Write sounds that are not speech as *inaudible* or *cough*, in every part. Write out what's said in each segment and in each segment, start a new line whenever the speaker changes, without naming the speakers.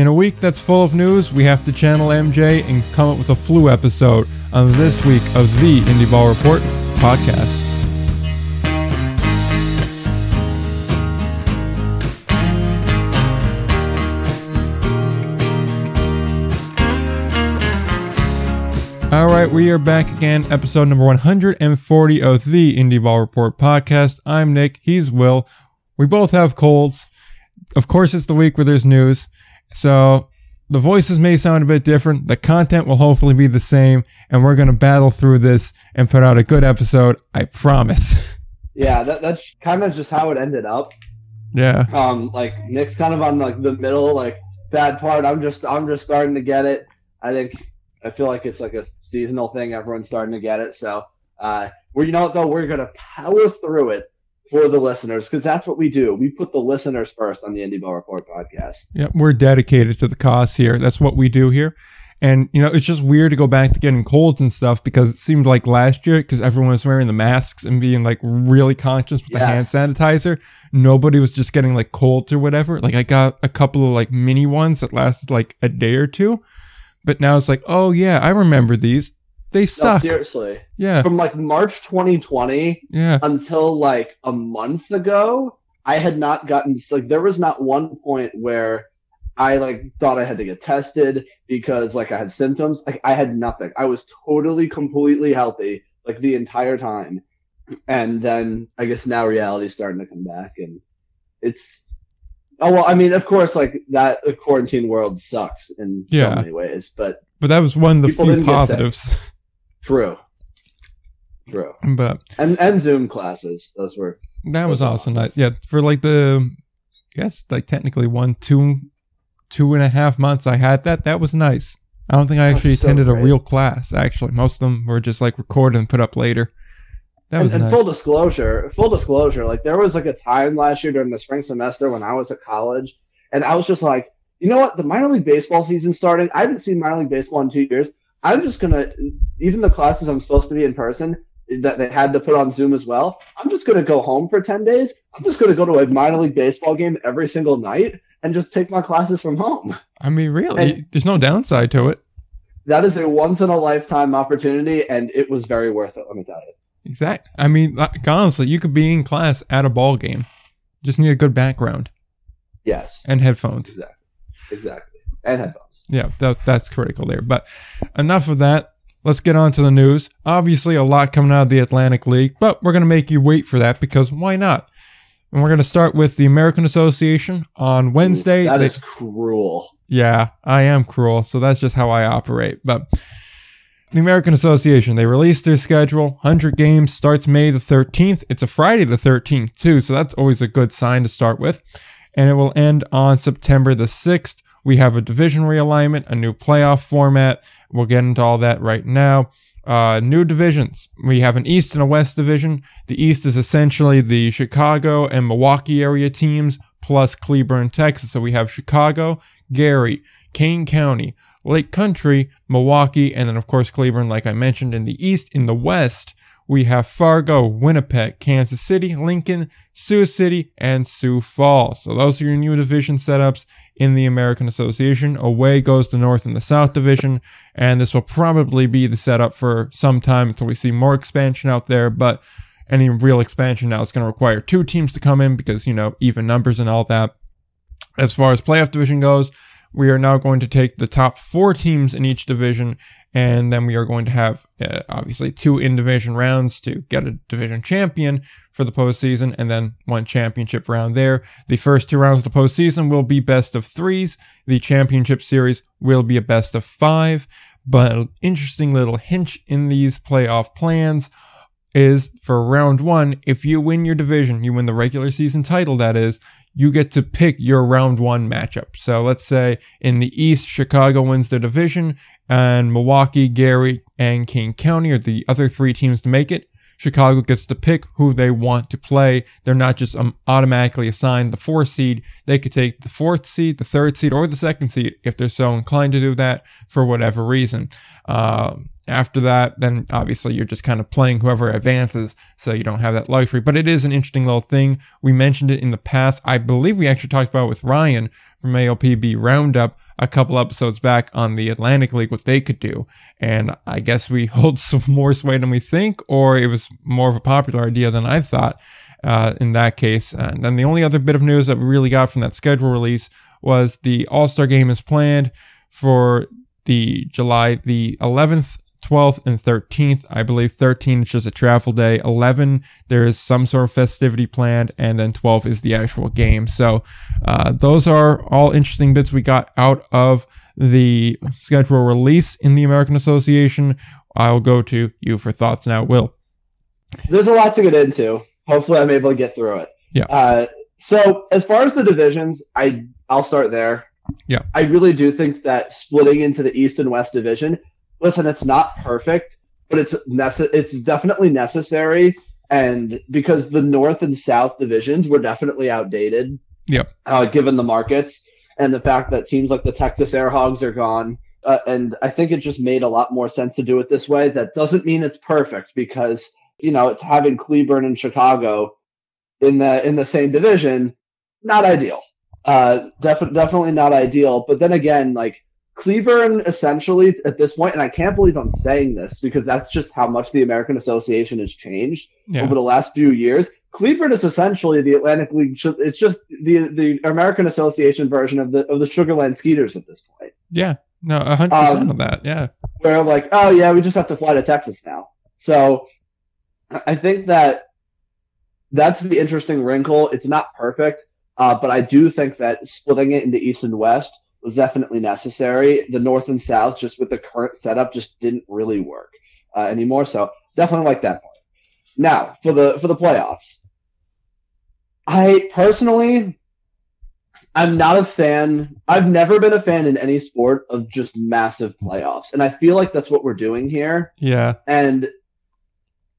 In a week that's full of news, we have to channel MJ and come up with a flu episode on this week of the Indie Ball Report podcast. All right, we are back again, episode number 140 of the Indie Ball Report podcast. I'm Nick, he's Will. We both have colds. Of course, it's the week where there's news. So the voices may sound a bit different. The content will hopefully be the same, and we're going to battle through this and put out a good episode. I promise. *laughs*
Yeah, that, that's kind of just how it ended up.
Yeah.
Um, like Nick's kind of on like the middle, like bad part. I'm just I'm just starting to get it. I think I feel like it's like a seasonal thing. Everyone's starting to get it. So, uh, we you know what though, we're gonna power through it for the listeners because that's what we do. We put the listeners first on the Indie Ball Report podcast.
Yeah, we're dedicated to the cause here. That's what we do here. And, you know, it's just weird to go back to getting colds and stuff because it seemed like last year, because everyone was wearing the masks and being like really conscious with
Yes.
the hand sanitizer, nobody was just getting like colds or whatever. Like I got a couple of like mini ones that lasted like a day or two. But now it's like, oh yeah, I remember these. They
No,
suck.
seriously.
yeah.
From like March 2020
Yeah.
until like a month ago, I had not gotten like there was not one point where I like thought I had to get tested because like I had symptoms. Like I had nothing. I was totally completely healthy like the entire time. And then I guess now reality's starting to come back and it's oh well I mean of course like that the quarantine world sucks in
Yeah.
so many ways, but
But that was one of the few
didn't get sick.
positives. *laughs*
true. True.
but
And and Zoom classes. Those were
That was
That's
awesome. That, yeah, for like the, I guess like technically one, two, two and a half months I had that. That was nice. I don't think I actually
so
attended a real class. Actually, most of them were just like recorded and put up later. That
and,
was
and
nice.
full disclosure, full disclosure, like there was like a time last year during the spring semester when I was at college, and I was just like, you know what, the minor league baseball season starting. I haven't seen minor league baseball in two years. I'm just gonna, even the classes I'm supposed to be in person that they had to put on Zoom as well. I'm just gonna go home for ten days. I'm just gonna go to a minor league baseball game every single night and just take my classes from home.
I mean, really,
and-
there's no downside to it.
That is a once in a lifetime opportunity, and it was very worth it. Let me tell you.
Exactly. I mean, like, honestly, you could be in class at a ball game. Just need a good background
Yes,
and headphones.
exactly, exactly, and headphones.
Yeah, that, that's critical there. But enough of that. Let's get on to the news. Obviously, a lot coming out of the Atlantic League, but we're going to make you wait for that because why not? And we're going to start with the American Association on Wednesday.
That
They-
is cruel.
yeah, I am cruel, so that's just how I operate. But the American Association, they released their schedule. 100 games starts May the 13th. It's a Friday the 13th, too, so that's always a good sign to start with. And it will end on September the 6th. We have a division realignment, a new playoff format. We'll get into all that right now. Uh, new divisions. We have an East and a West division. The East is essentially the Chicago and Milwaukee area teams plus Cleburne, Texas. So we have Chicago, Gary, Kane County, Lake Country, Milwaukee, and then of course Cleburne, like I mentioned in the East. In the West, we have Fargo, Winnipeg, Kansas City, Lincoln, Sioux City, and Sioux Falls. So those are your new division setups in the American Association. Away goes the North and the South Division, and this will probably be the setup for some time until we see more expansion out there, but any real expansion now is going to require two teams to come in because, you know, even numbers and all that. As far as playoff division goes, we are now going to take the top four teams in each division, and then we are going to have uh, obviously two in division rounds to get a division champion for the postseason, and then one championship round there. The first two rounds of the postseason will be best of threes. The championship series will be a best of five. But an interesting little hint in these playoff plans is for round one, if you win your division, you win the regular season title, that is, you get to pick your round one matchup. So let's say in the East, Chicago wins their division, and Milwaukee, Gary, and Kane County are the other three teams to make it. Chicago gets to pick who they want to play. They're not just um, automatically assigned the fourth seed. They could take the fourth seed, the third seed, or the second seed if they're so inclined to do that for whatever reason. Um, after that, then obviously you're just kind of playing whoever advances, so you don't have that luxury. But it is an interesting little thing. We mentioned it in the past. I believe we actually talked about it with Ryan from ALPB Roundup a couple episodes back on the Atlantic League, what they could do. And I guess we *laughs* hold some more sway than we think, or it was more of a popular idea than I thought. Uh, in that case. And then the only other bit of news that we really got from that schedule release was the All Star game is planned for the July the 11th 12th and 13th. I believe 13 is just a travel day. 11, there is some sort of festivity planned. And then 12 is the actual game. So, uh, those are all interesting bits we got out of the schedule release in the American Association. I'll go to you for thoughts now, Will.
There's a lot to get into. Hopefully, I'm able to get through it.
Yeah.
Uh, so, as far as the divisions, I I'll start there.
Yeah.
I really do think that splitting into the East and West division listen, it's not perfect, but it's nece- it's definitely necessary. And because the North and South divisions were definitely outdated,
Yep.
uh, given the markets and the fact that teams like the Texas Air Hogs are gone. Uh, and I think it just made a lot more sense to do it this way. That doesn't mean it's perfect because you know it's having Cleburne and Chicago in the in the same division, not ideal. Uh, def- definitely not ideal. But then again, like Cleburne essentially at this point, and I can't believe I'm saying this because that's just how much the American Association has changed
Yeah.
over the last few years. Cleburne is essentially the Atlantic League. It's just the the American Association version of the of the Sugarland Skeeters at this point,
Yeah. No, 100%
Um,
of that. Yeah.
where I'm like, oh yeah, we just have to fly to Texas now. So I I think that that's the interesting wrinkle. It's not perfect, uh, but I do think that splitting it into East and West was definitely necessary. The North and South, just with the current setup, just didn't really work uh, anymore. So definitely like that point. Now for the for the playoffs, I personally, I'm not a fan. I've never been a fan in any sport of just massive playoffs, and I feel like that's what we're doing here.
Yeah.
And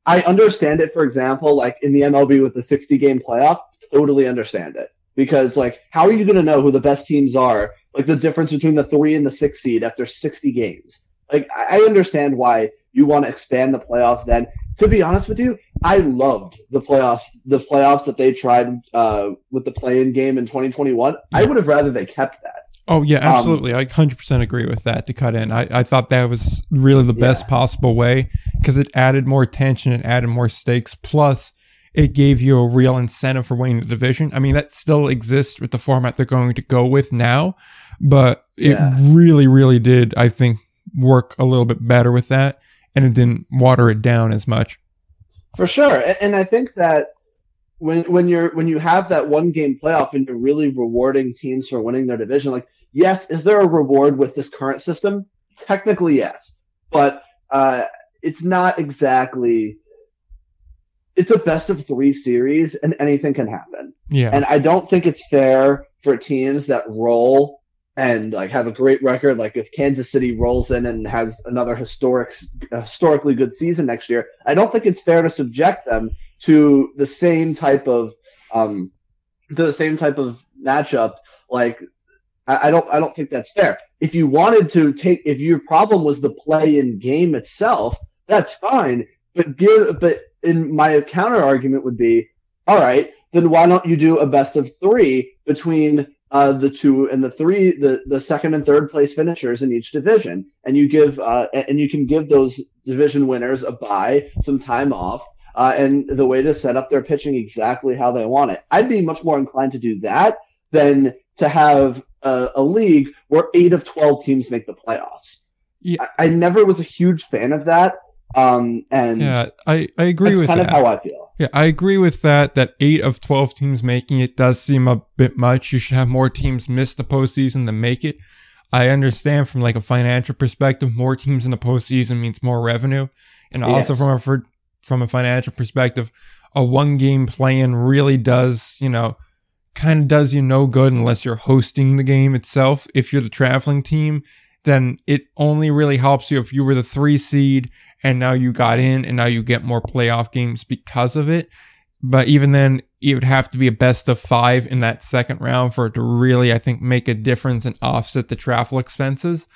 I understand it, for example, like in the MLB with the 60 game playoff, totally understand it. Because, like, how are you going to know who the best teams are? Like, the difference between the three and the six seed after 60 games. Like, I understand why you want to expand the playoffs then. To be honest with you, I loved the playoffs, the playoffs that they tried uh, with the play in game in 2021. I would have rather they kept that.
Oh yeah,
Um,
absolutely. I 100% agree with that to cut in. I, I thought that was really the best possible way because it added more tension, it added more stakes. Plus, it gave you a real incentive for winning the division. I mean, that still exists with the format they're going to go with now, but it
Yeah.
really, really did, I think, work a little bit better with that and it didn't water it down as much.
For sure, and I think that when when you're when you have that one game playoff and you're really rewarding teams for winning their division, like yes, is there a reward with this current system? Technically, yes, but uh, it's not exactly. It's a best of three series, and anything can happen.
Yeah.
And I don't think it's fair for teams that roll and like have a great record. Like if Kansas City rolls in and has another historic, historically good season next year, I don't think it's fair to subject them to the same type of, um, to the same type of matchup. Like I, I don't, I don't think that's fair. If you wanted to take, if your problem was the play in game itself, that's fine. But give, but in my counter argument would be, all right, then why don't you do a best of three between uh, the two and the three, the, the second and third place finishers in each division, and you give uh, and you can give those division winners a bye, some time off, uh, and the way to set up their pitching exactly how they want it. I'd be much more inclined to do that than to have a, a league where eight of twelve teams make the playoffs.
Yeah.
I, I never was a huge fan of that, um, and
yeah, I, I agree
that's
with
kind
that.
of how I feel.
Yeah, I agree with that. That eight of 12 teams making it does seem a bit much. You should have more teams miss the postseason than make it. I understand from like a financial perspective, more teams in the postseason means more revenue. And also from a, for, from a financial perspective, a one game plan really does, you know, kind of does you no good unless you're hosting the game itself. If you're the traveling team, then it only really helps you if you were the three seed and now you got in and now you get more playoff games because of it. But even then, it would have to be a best of five in that second round for it to really, I think, make a difference and offset the travel expenses.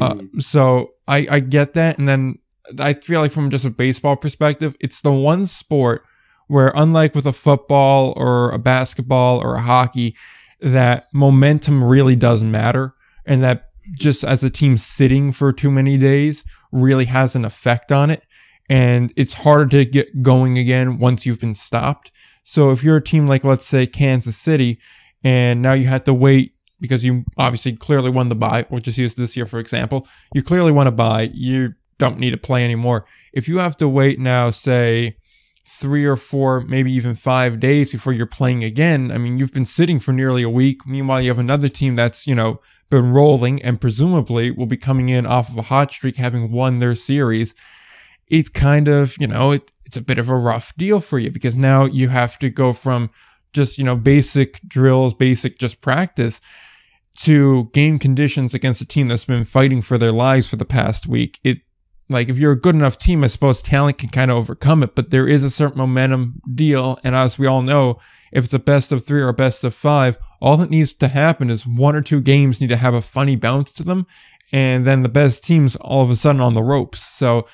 Uh,
Mhm.
so I, I get that. And then I feel like from just a baseball perspective, it's the one sport where unlike with a football or a basketball or a hockey, that momentum really doesn't matter and that just as a team sitting for too many days really has an effect on it. And it's harder to get going again once you've been stopped. So if you're a team like, let's say Kansas City, and now you had to wait because you obviously clearly won the bye, we'll just use this year for example. You clearly want to buy. You don't need to play anymore. If you have to wait now, say three or four, maybe even five days before you're playing again, I mean, you've been sitting for nearly a week. Meanwhile, you have another team that's, you know, been rolling and presumably will be coming in off of a hot streak, having won their series. It's kind of, you know, it, it's a bit of a rough deal for you because now you have to go from just, you know, basic drills, basic just practice to game conditions against a team that's been fighting for their lives for the past week. It like if you're a good enough team, I suppose talent can kind of overcome it, but there is a certain momentum deal. And as we all know, if it's a best of three or a best of five, all that needs to happen is one or two games need to have a funny bounce to them. And then the best teams all of a sudden on the ropes. So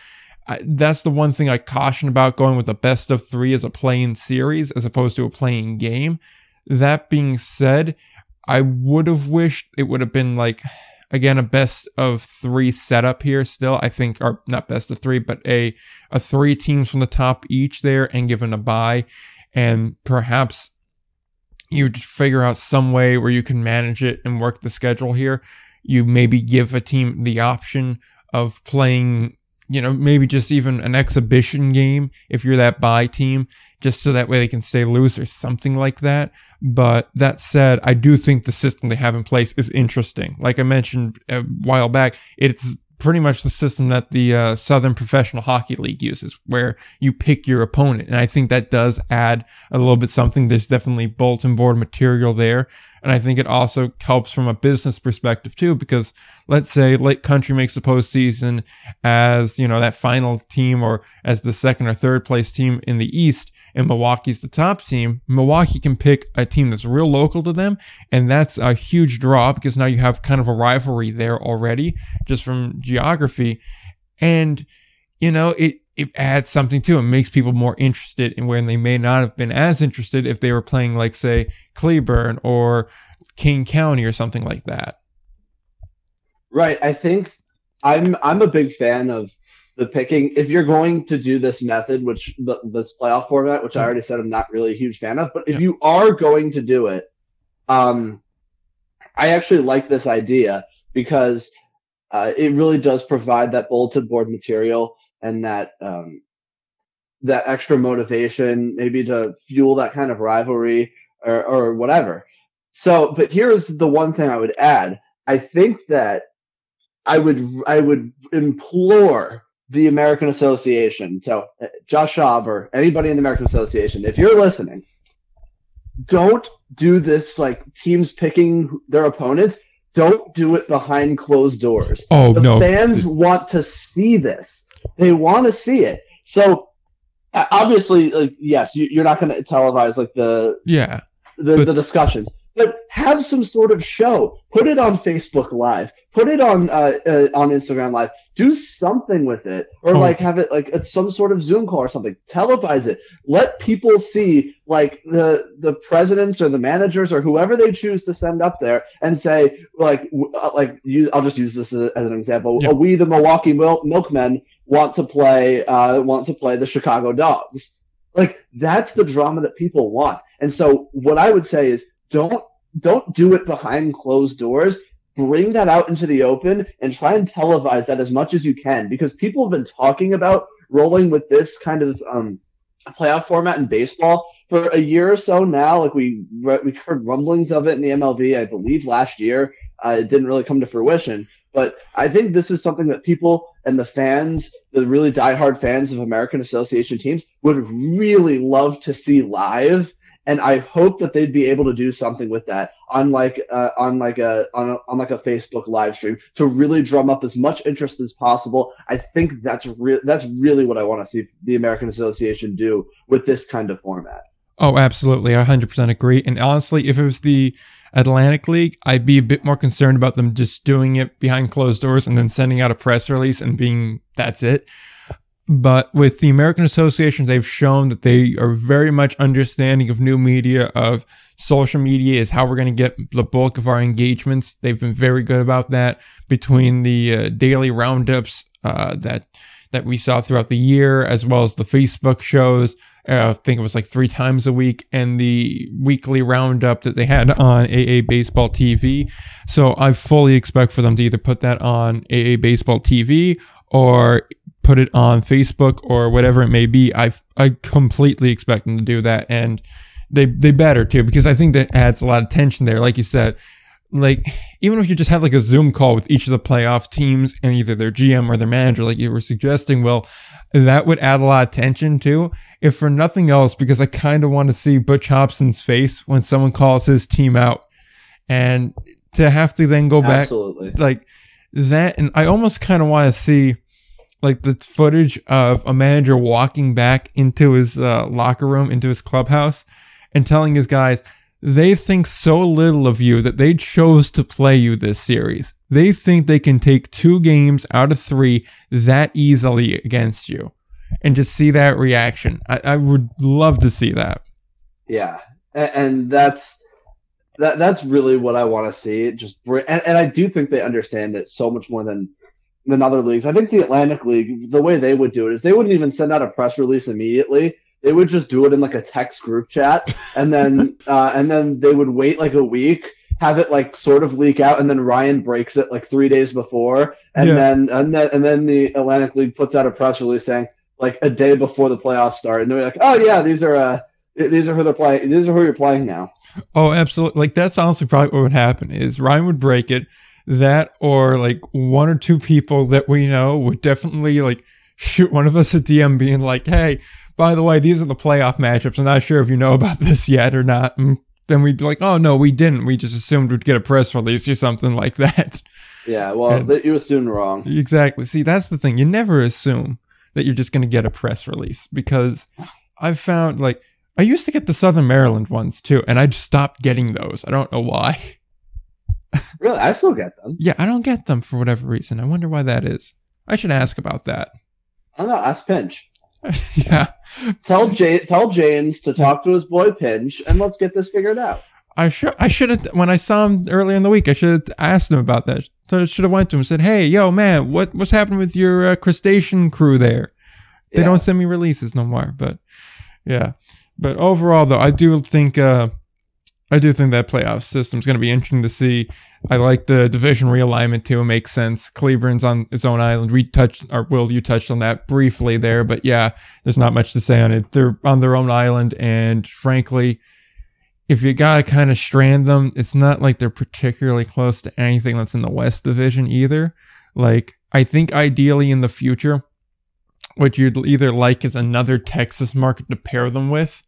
I, that's the one thing I caution about going with the best of three as a playing series as opposed to a playing game. That being said, I would have wished it would have been like, again, a best of three setup here still. I think, or not best of three, but a, a three teams from the top each there and given a bye. And perhaps you figure out some way where you can manage it and work the schedule here. You maybe give a team the option of playing you know, maybe just even an exhibition game if you're that bye team, just so that way they can stay loose or something like that. But that said, I do think the system they have in place is interesting. Like I mentioned a while back, it's pretty much the system that the uh, Southern Professional Hockey League uses, where you pick your opponent. And I think that does add a little bit something. There's definitely bulletin board material there. And I think it also helps from a business perspective too, because let's say Lake Country makes the postseason as, you know, that final team or as the second or third place team in the East and Milwaukee's the top team. Milwaukee can pick a team that's real local to them. And that's a huge draw because now you have kind of a rivalry there already just from geography. And, you know, it, it adds something to it, makes people more interested in when they may not have been as interested if they were playing like say Cleburne or Kane County or something like that.
Right. I think I'm I'm a big fan of the picking. If you're going to do this method, which the, this playoff format, which I already said I'm not really a huge fan of, but if yeah. you are going to do it, um, I actually like this idea because uh, it really does provide that bulletin board material and that um, that extra motivation, maybe to fuel that kind of rivalry or, or whatever. So, but here's the one thing I would add. I think that I would I would implore the American Association, so uh, Josh Schaub or anybody in the American Association, if you're listening, don't do this like teams picking their opponents. Don't do it behind closed doors.
Oh
the
no!
Fans want to see this. They want to see it. So obviously, like, yes, you, are not going to televise like the
yeah
the,
but,
the discussions, but have some sort of show. Put it on Facebook Live. Put it on uh, uh, on Instagram Live. Do something with it, or oh. like have it like it's some sort of Zoom call or something. Televise it. Let people see like the the presidents or the managers or whoever they choose to send up there and say like uh, like you, I'll just use this as, an example. Yeah. We the Milwaukee Mil- Milkmen want to play uh, want to play the Chicago Dogs. Like that's the drama that people want. And so what I would say is don't don't do it behind closed doors. Bring that out into the open and try and televise that as much as you can because people have been talking about rolling with this kind of um, playoff format in baseball for a year or so now. Like we we heard rumblings of it in the MLB, I believe last year. Uh, it didn't really come to fruition, but I think this is something that people and the fans, the really diehard fans of American Association teams, would really love to see live and I hope that they'd be able to do something with that on like uh, on like a on, a on like a Facebook live stream to really drum up as much interest as possible. I think that's re- that's really what I want to see the American Association do with this kind of format.
Oh, absolutely. I 100% agree. And honestly, if it was the Atlantic League, I'd be a bit more concerned about them just doing it behind closed doors and then sending out a press release and being that's it. But with the American Association, they've shown that they are very much understanding of new media, of social media is how we're going to get the bulk of our engagements. They've been very good about that between the uh, daily roundups uh, that that we saw throughout the year, as well as the Facebook shows. Uh, I think it was like three times a week, and the weekly roundup that they had on AA Baseball TV. So I fully expect for them to either put that on AA Baseball TV or put it on Facebook or whatever it may be. I I completely expect them to do that, and they they better too because I think that adds a lot of tension there. Like you said, like even if you just had like a Zoom call with each of the playoff teams and either their GM or their manager, like you were suggesting, well, that would add a lot of tension too. If for nothing else, because I kind of want to see Butch Hobson's face when someone calls his team out, and to have to then go back,
Absolutely.
like that, and I almost kind of want to see like the footage of a manager walking back into his uh, locker room, into his clubhouse, and telling his guys they think so little of you that they chose to play you this series. They think they can take two games out of three that easily against you. And just see that reaction. I, I would love to see that.
Yeah, and, that's that. That's really what I want to see. Just and, and I do think they understand it so much more than than other leagues. I think the Atlantic League, the way they would do it is they wouldn't even send out a press release immediately. They would just do it in like a text group chat, and then *laughs* uh, and then they would wait like a week, have it like sort of leak out, and then Ryan breaks it like three days before, and
Yeah.
then and then and then the Atlantic League puts out a press release saying like a day before the playoffs start, and they're like, oh yeah, these are uh these are who they're playing. These are who you're playing now.
Oh, absolutely. Like that's honestly probably what would happen is Ryan would break it. That or like one or two people that we know would definitely like shoot one of us a DM being like, Hey, by the way, these are the playoff matchups. I'm not sure if you know about *laughs* this yet or not. And then we'd be like, Oh no, we didn't. We just assumed we'd get a press release or something like *laughs* that.
Yeah, well,
And-
you assumed wrong.
Exactly. See, that's the thing. You never assume that you're just going to get a press release because I've found like I used to get the Southern Maryland ones too, and I just stopped getting those. I don't know why. *laughs*
Really, I still get them.
Yeah, I don't get them for whatever reason. I wonder why that is. I should ask about that.
I don't know. Ask Pinch. *laughs*
yeah,
Tell J- tell James to talk to his boy Pinch, and let's get this figured out.
I should. I should have when I saw him earlier in the week. I should have asked him about that. So I should have went to him and said, "Hey, yo, man, what what's happening with your uh, crustacean crew there? They
Yeah.
don't send me releases no more." But yeah, but overall though, I do think uh, I do think that playoff system is going to be interesting to see. I like the division realignment too. It makes sense. Cleburne's on its own island. We touched, or Will, you touched on that briefly there, but yeah, there's not much to say on it. They're on their own island, and frankly, if you gotta kind of strand them, it's not like they're particularly close to anything that's in the West Division either. Like, I think ideally in the future, what you'd either like is another Texas market to pair them with,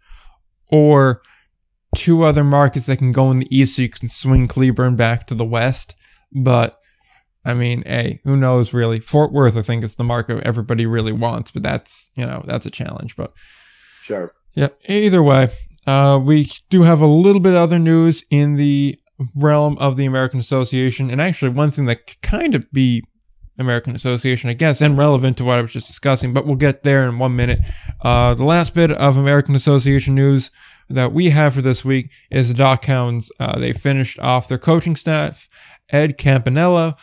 or two other markets that can go in the East so you can swing Cleburne back to the West. But, I mean, hey, who knows really? Fort Worth, I think, is the market everybody really wants, but that's, you know, that's a challenge. But
Sure.
yeah, either way, uh, we do have a little bit of other news in the realm of the American Association. And actually, one thing that could kind of be American Association, I guess, and relevant to what I was just discussing, but we'll get there in one minute. Uh, the last bit of American Association news that we have for this week is the Dock Hounds. Uh, they finished off their coaching staff. Ed Campanella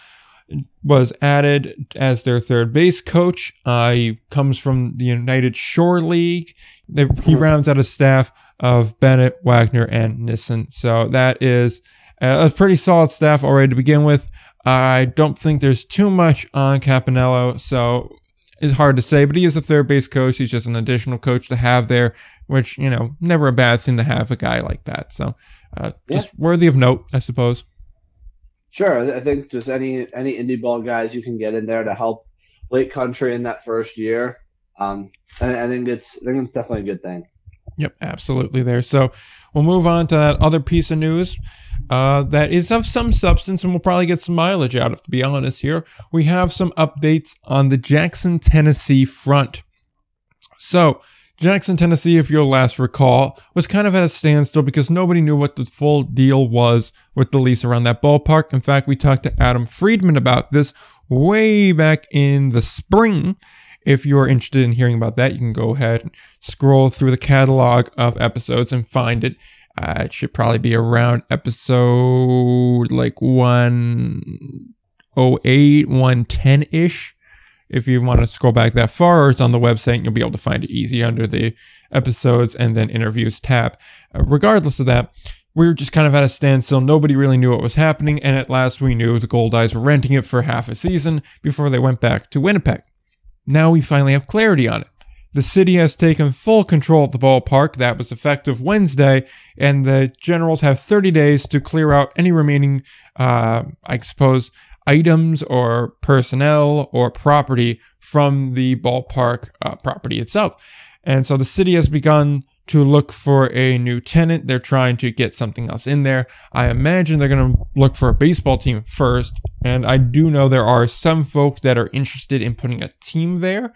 was added as their third base coach. Uh, he comes from the United Shore League. They, he rounds out a staff of Bennett, Wagner, and Nissen. So that is a pretty solid staff already to begin with. I don't think there's too much on Campanello, so it's hard to say, but he is a third base coach. He's just an additional coach to have there, which, you know, never a bad thing to have a guy like that. So, uh, just worthy of note, I suppose.
Sure. I think just any any indie ball guys you can get in there to help Lake Country in that first year. Um, I, I think it's I think it's definitely a good thing.
Yep, absolutely there. So we'll move on to that other piece of news uh, that is of some substance and we'll probably get some mileage out of, to be honest here. We have some updates on the Jackson, Tennessee front. So Jackson, Tennessee, if you'll last recall, was kind of at a standstill because nobody knew what the full deal was with the lease around that ballpark. In fact, we talked to Adam Friedman about this way back in the spring. If you're interested in hearing about that, you can go ahead and scroll through the catalog of episodes and find it. Uh, it should probably be around episode like 108, 110 ish if you want to scroll back that far, it's on the website. You'll be able to find it easy under the episodes and then interviews tab. Uh, regardless of that, we were just kind of at a standstill. Nobody really knew what was happening. And at last we knew the Gold Eyes were renting it for half a season before they went back to Winnipeg. Now we finally have clarity on it. The city has taken full control of the ballpark. That was effective Wednesday, and the Generals have 30 days to clear out any remaining, uh, I suppose, items or personnel or property from the ballpark uh, property itself. And so the city has begun to look for a new tenant. They're trying to get something else in there. I imagine they're going to look for a baseball team first. And I do know there are some folks that are interested in putting a team there.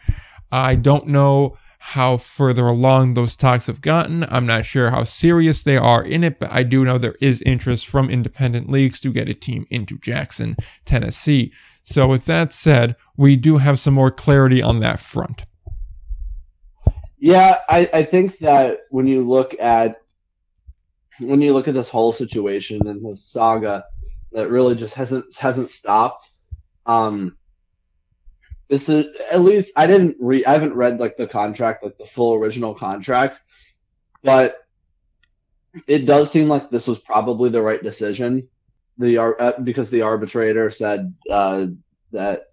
I don't know how further along those talks have gotten. I'm not sure how serious they are in it, but I do know there is interest from independent leagues to get a team into Jackson, Tennessee. So with that said, we do have some more clarity on that front.
Yeah, I, I think that when you look at when you look at this whole situation and this saga that really just hasn't hasn't stopped. Um, this is at least I didn't read. I haven't read like the contract, like the full original contract, but it does seem like this was probably the right decision. The uh, because the arbitrator said uh, that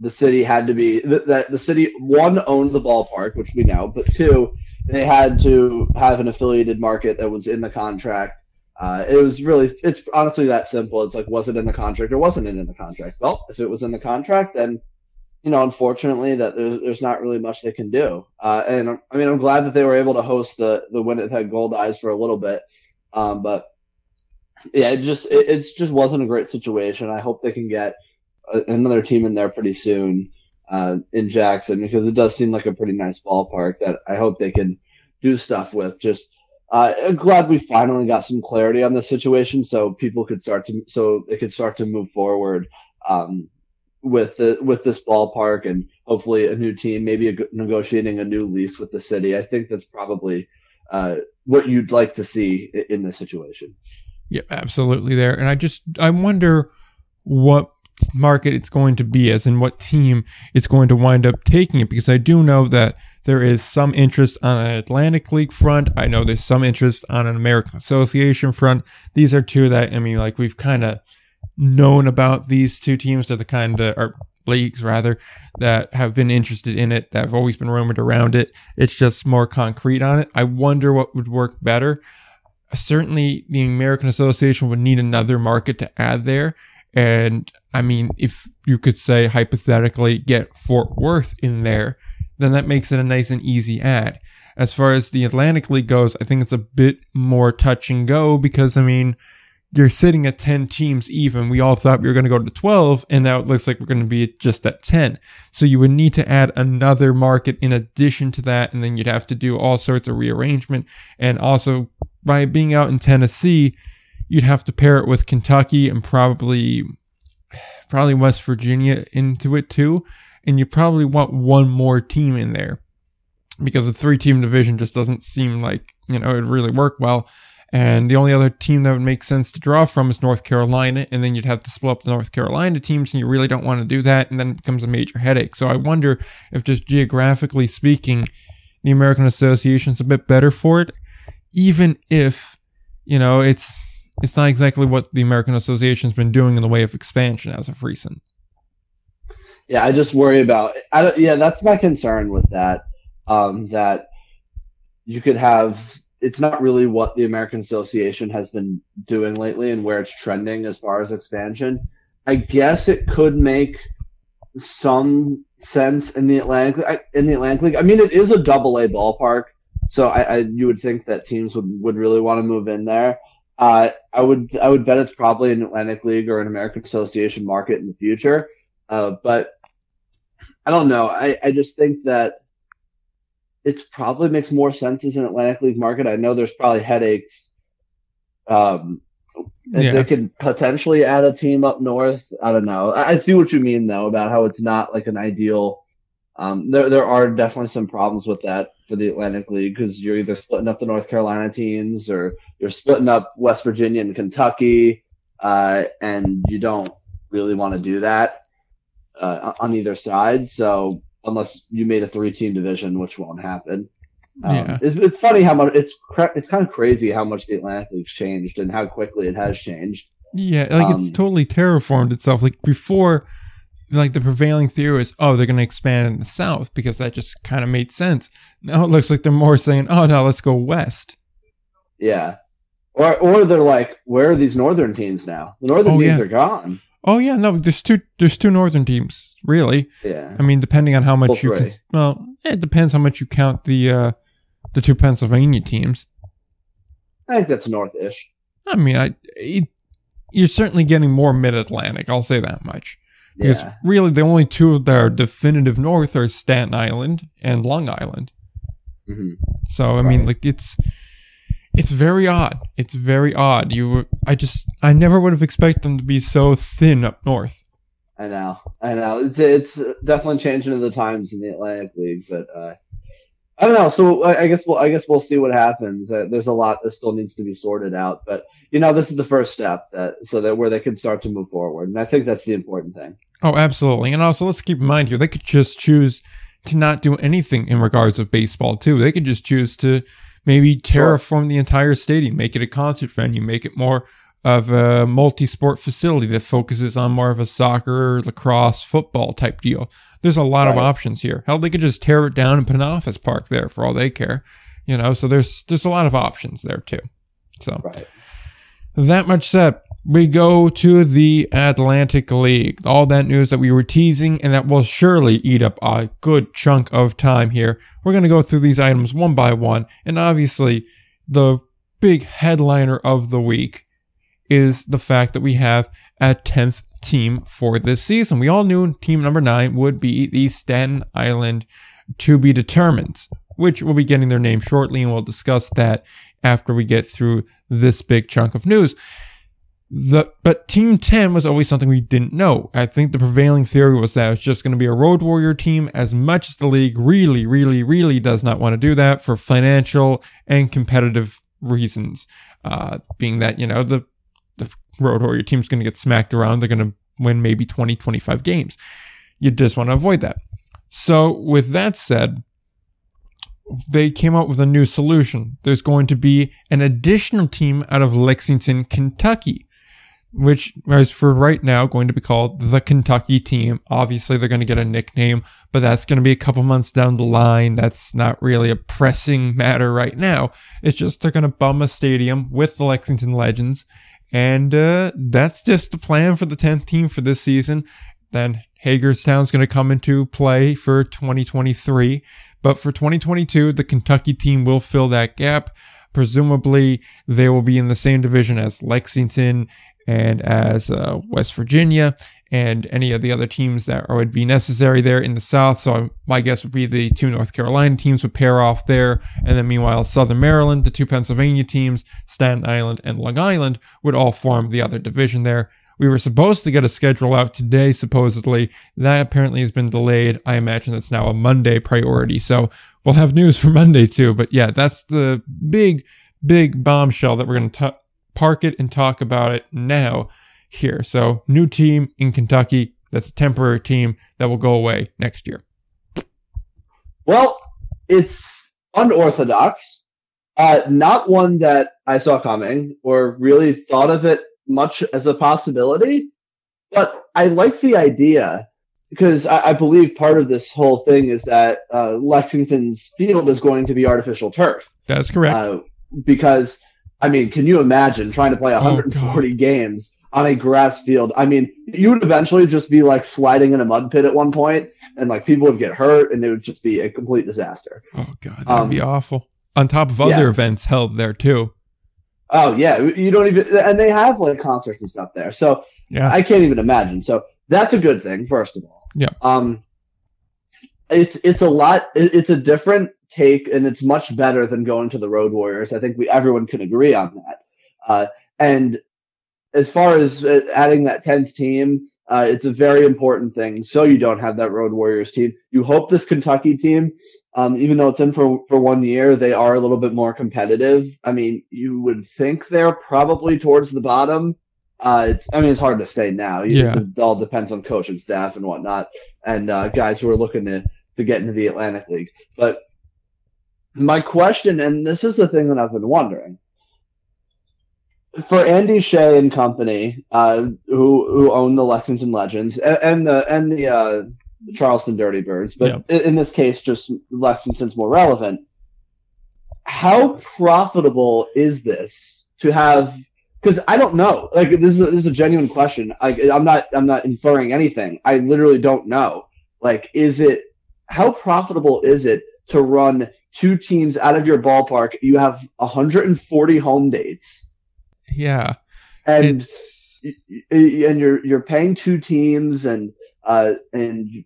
the city had to be that, the city one owned the ballpark, which we know, but two they had to have an affiliated market that was in the contract. Uh, it was really, it's honestly that simple. It's like, was it in the contract or wasn't it in the contract? Well, if it was in the contract, then you know, unfortunately, that there's, there's not really much they can do. Uh, and I mean, I'm glad that they were able to host the the Winnipeg Goldeyes for a little bit, um, but yeah, it just it, it, just wasn't a great situation. I hope they can get a, another team in there pretty soon uh, in Jackson because it does seem like a pretty nice ballpark that I hope they can do stuff with. Just uh, I'm glad we finally got some clarity on the situation, so people could start to so it could start to move forward. Um, with the with this ballpark and hopefully a new team, maybe a, negotiating a new lease with the city. I think that's probably uh, what you'd like to see in this situation.
Yeah, absolutely. There, and I just I wonder what market it's going to be as in what team it's going to wind up taking it because I do know that there is some interest on an Atlantic League front. I know there's some interest on an American Association front. These are two that I mean like we've kind of known about these two teams. They're the kind of, or leagues rather, that have been interested in it, that have always been rumored around it. It's just more concrete on it. I wonder what would work better. Certainly, the American Association would need another market to add there. And I mean, if you could say hypothetically get Fort Worth in there, then that makes it a nice and easy add. As far as the Atlantic League goes, I think it's a bit more touch and go because I mean, you're sitting at 10 teams even. We all thought we were going to go to 12 and now it looks like we're going to be just at 10. So you would need to add another market in addition to that. And then you'd have to do all sorts of rearrangement. And also by being out in Tennessee, you'd have to pair it with Kentucky and probably, probably West Virginia into it too. And you probably want one more team in there because a three team division just doesn't seem like, you know, it really work well. And the only other team that would make sense to draw from is North Carolina. And then you'd have to split up the North Carolina teams, and you really don't want to do that. And then it becomes a major headache. So I wonder if, just geographically speaking, the American Association is a bit better for it, even if, you know, it's. It's not exactly what the American Association's been doing in the way of expansion as of recent.
Yeah, I just worry about. I don't, yeah, that's my concern with that. Um, that you could have it's not really what the American Association has been doing lately and where it's trending as far as expansion. I guess it could make some sense in the Atlantic in the Atlantic League. I mean, it is a double A ballpark, so I, I, you would think that teams would, would really want to move in there. Uh, I would I would bet it's probably an Atlantic League or an American Association market in the future, uh, but I don't know. I, I just think that it's probably makes more sense as an Atlantic League market. I know there's probably headaches. Um,
Yeah.
they could potentially add a team up north, I don't know. I, I see what you mean though about how it's not like an ideal. Um, there there are definitely some problems with that for the Atlantic League because you're either splitting up the North Carolina teams or you're splitting up West Virginia and Kentucky, uh, and you don't really want to do that uh, on either side. So unless you made a three team division, which won't happen. Um,
Yeah.
it's, it's funny how much it's it's kind of crazy how much the Atlantic League's changed and how quickly it has changed.
Yeah, like it's
Um,
totally terraformed itself. Like before, like the prevailing theory is, oh, they're going to expand in the south because that just kind of made sense. Now it looks like they're more saying, oh no, let's go west.
Yeah. Or or they're like, where are these northern teams now? The northern
Oh,
teams
yeah.
are gone.
Oh yeah, no, there's two there's two northern teams really.
Yeah.
I mean, depending on how much you can, well, it depends how much you count the uh the two Pennsylvania teams.
I think that's north-ish.
I mean, I it, you're certainly getting more mid Atlantic. I'll say that much. Because
Yeah.
really, the only two that are definitive north are Staten Island and Long Island.
Mm-hmm.
So I mean, like it's it's very odd. It's very odd. You, I just, I never would have expected them to be so thin up north.
I know. I know. It's it's definitely changing of the times in the Atlantic League, but uh, I don't know. So I, I guess we'll I guess we'll see what happens. Uh, there's a lot that still needs to be sorted out, but you know, this is the first step that so that where they can start to move forward, and I think that's the important thing.
Oh, absolutely. And also, let's keep in mind here, they could just choose to not do anything in regards of baseball too. They could just choose to maybe terraform the entire stadium, make it a concert venue, make it more of a multi-sport facility that focuses on more of a soccer, lacrosse, football type deal. There's a lot of options here. Hell, they could just tear it down and put an office park there for all they care. You know, so there's there's a lot of options there too. So
Right.
that much said, we go to the Atlantic League. All that news that we were teasing, and that will surely eat up a good chunk of time here. We're going to go through these items one by one, and obviously, the big headliner of the week is the fact that we have a 10th team for this season. We all knew team number nine would be the Staten Island to be determined, which will be getting their name shortly, and we'll discuss that after we get through this big chunk of news. The but Team 10 was always something we didn't know. I think the prevailing theory was that it was just going to be a Road Warrior team, as much as the league really, really, really does not want to do that for financial and competitive reasons. Uh, being that, you know, the, the Road Warrior team's going to get smacked around. They're going to win maybe 20, 25 games. You just want to avoid that. So, with that said, they came up with a new solution. There's going to be an additional team out of Lexington, Kentucky, which is for right now going to be called the Kentucky team. Obviously, they're going to get a nickname, but that's going to be a couple months down the line. That's not really a pressing matter right now. It's just they're going to bum a stadium with the Lexington Legends. And uh, that's just the plan for the 10th team for this season. Then Hagerstown's going to come into play for 2023. But for 2022, the Kentucky team will fill that gap. Presumably, they will be in the same division as Lexington and as uh, West Virginia and any of the other teams that would be necessary there in the South. So my guess would be the two North Carolina teams would pair off there. And then meanwhile, Southern Maryland, the two Pennsylvania teams, Staten Island and Long Island would all form the other division there. We were supposed to get a schedule out today, supposedly. That apparently has been delayed. I imagine that's now a Monday priority. So we'll have news for Monday too. But yeah, that's the big, big bombshell that we're going to park it and talk about it now here. So new team in Kentucky. That's a temporary team that will go away next year.
Well, it's unorthodox. Uh, not one that I saw coming or really thought of it much as a possibility, but I like the idea because I, I believe part of this whole thing is that uh, Lexington's field is going to be artificial turf.
That's correct.
Uh, because, I mean, can you imagine trying to play
Oh,
140 games on a grass field? I mean, you would eventually just be like sliding in a mud pit at one point, and like people would get hurt, and it would just be a complete disaster.
oh god, that'd
um,
be awful. On top of other
yeah.
events held there too.
Oh yeah, you don't even, and they have like concerts and stuff there. So
Yeah.
I can't even imagine. So that's a good thing, first of all.
Yeah.
Um, it's it's a lot. It's a different take, and it's much better than going to the Road Warriors. I think we everyone can agree on that. Uh, and as far as uh, adding that tenth team, uh, it's a very important thing. So you don't have that Road Warriors team. You hope this Kentucky team, um, even though it's in for for one year, they are a little bit more competitive. I mean, you would think they're probably towards the bottom. Uh, it's, I mean, it's hard to say now.
Yeah.
It all depends on coach and staff and whatnot, and uh, guys who are looking to to get into the Atlantic League. But my question, and this is the thing that I've been wondering, for Andy Shea and company, uh, who who own the Lexington Legends and, and the and the uh, Charleston Dirty Birds, but in, in this case, just Lexington's more relevant. How profitable is this to have? Because I don't know. Like this is a, this is a genuine question. I, I'm not I'm not inferring anything. I literally don't know. Like, is it how profitable is it to run two teams out of your ballpark? You have 140 home dates
Yeah.
and
it's
and you're you're paying two teams and uh and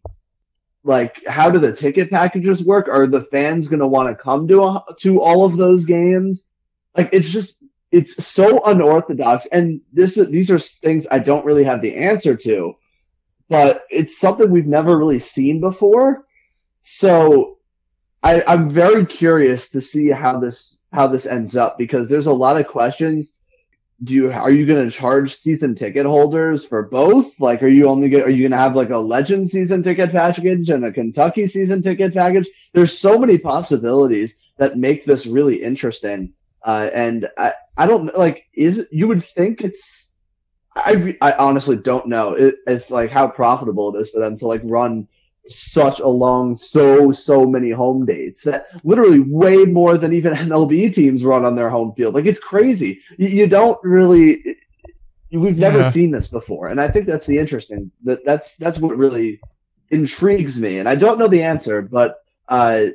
like how do the ticket packages work are the fans going to want to come to a, to all of those games like it's just it's so unorthodox and this these are things i don't really have the answer to but it's something we've never really seen before so I, i'm very curious to see how this how this ends up because there's a lot of questions. Do you are you going to charge season ticket holders for both? Like are you only get, are you going to have like a legend season ticket package and a kentucky season ticket package? There's so many possibilities that make this really interesting. Uh, and I, I don't like is you would think it's I, I honestly don't know if, like how profitable it is for them to like run such a long so so many home dates that literally way more than even *laughs* MLB teams run on their home field. Like it's crazy. You, you don't really we've never
Yeah.
seen this before. And I think that's the interesting that that's that's what really intrigues me. And I don't know the answer but uh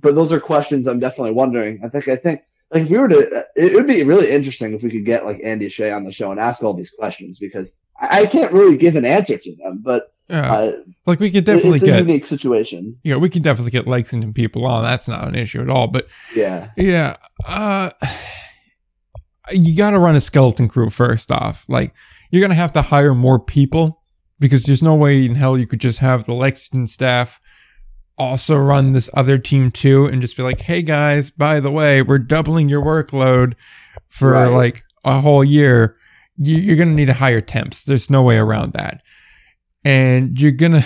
but those are questions I'm definitely wondering. I think I think like if we were to it would be really interesting if we could get like Andy Shea on the show and ask all these questions because I, I can't really give an answer to them. But
yeah.
uh,
like we could definitely
it's a
get
unique situation.
Yeah, we can definitely get Lexington people on. That's not an issue at all. But
Yeah,
yeah, uh you gotta run a skeleton crew first off. Like you're gonna have to hire more people because there's no way in hell you could just have the Lexington staff also run this other team too and just be like, hey guys, by the way, we're doubling your workload for
Right.
like a whole year. You- You're gonna need to hire temps. There's no way around that. And you're gonna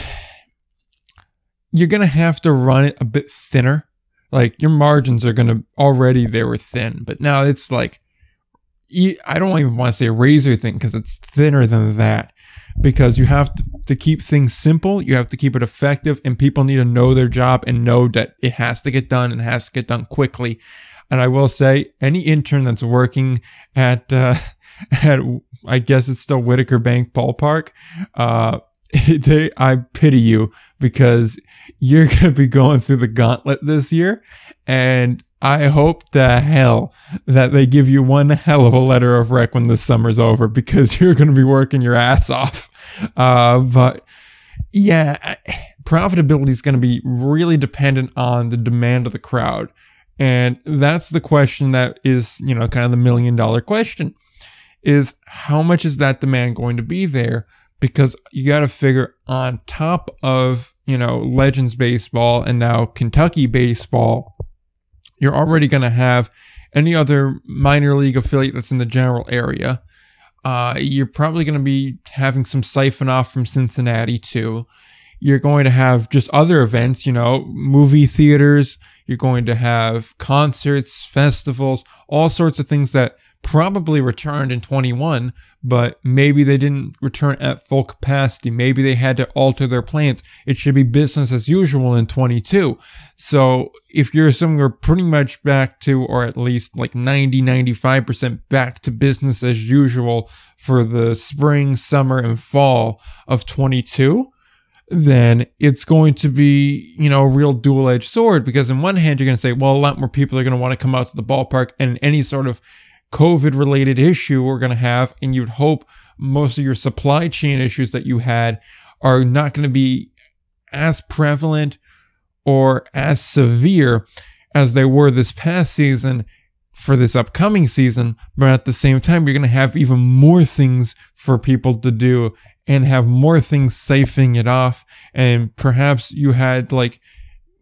you're gonna have to run it a bit thinner. Like your margins are gonna already they were thin, but now it's like I don't even want to say a razor thin because it's thinner than that. Because you have to, to keep things simple, you have to keep it effective, and people need to know their job and know that it has to get done and has to get done quickly. And I will say, any intern that's working at uh, *laughs* at I guess it's still Whitaker Bank Ballpark, uh, *laughs* they I pity you because you're *laughs* gonna be going through the gauntlet this year, and I hope to hell that they give you one hell of a letter of rec when this summer's over because *laughs* you're gonna be working your ass off. Uh, but yeah, profitability is gonna be really dependent on the demand of the crowd. And that's the question that is, you know, kind of the million dollar question is how much is that demand going to be there? Because you got to figure on top of, you know, Legends baseball and now Kentucky baseball, you're already going to have any other minor league affiliate that's in the general area. Uh, you're probably going to be having some siphon off from Cincinnati too. You're going to have just other events, you know, movie theaters. You're going to have concerts, festivals, all sorts of things that probably returned in 21, but maybe they didn't return at full capacity. Maybe they had to alter their plans. It should be business as usual in 22. So if you're assuming we're pretty much back to, or at least like 90, 95% back to business as usual for the spring, summer, and fall of 22, then it's going to be, you know, a real dual edged sword because in one hand, you're going to say, well, a lot more people are going to want to come out to the ballpark and any sort of COVID related issue we're going to have. And you'd hope most of your supply chain issues that you had are not going to be as prevalent or as severe. as they were this past season for this upcoming season, but at the same time, you're going to have even more things for people to do and have more things siphoning it off. And perhaps you had like,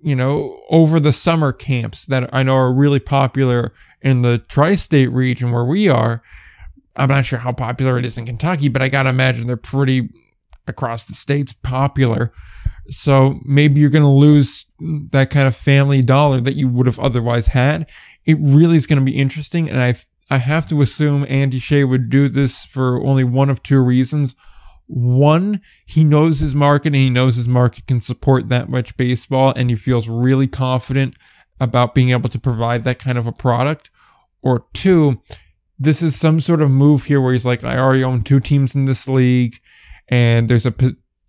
you know, over the summer camps that I know are really popular in the tri state region where we are. I'm not sure how popular it is in Kentucky, but I got to imagine they're pretty across the states popular. So maybe you're going to lose that kind of family dollar that you would have otherwise had. It really is going to be interesting. And I, I have to assume Andy Shea would do this for only one of two reasons. One, he knows his market and he knows his market can support that much baseball and he feels really confident about being able to provide that kind of a product. Or two, this is some sort of move here where he's like, I already own two teams in this league and there's a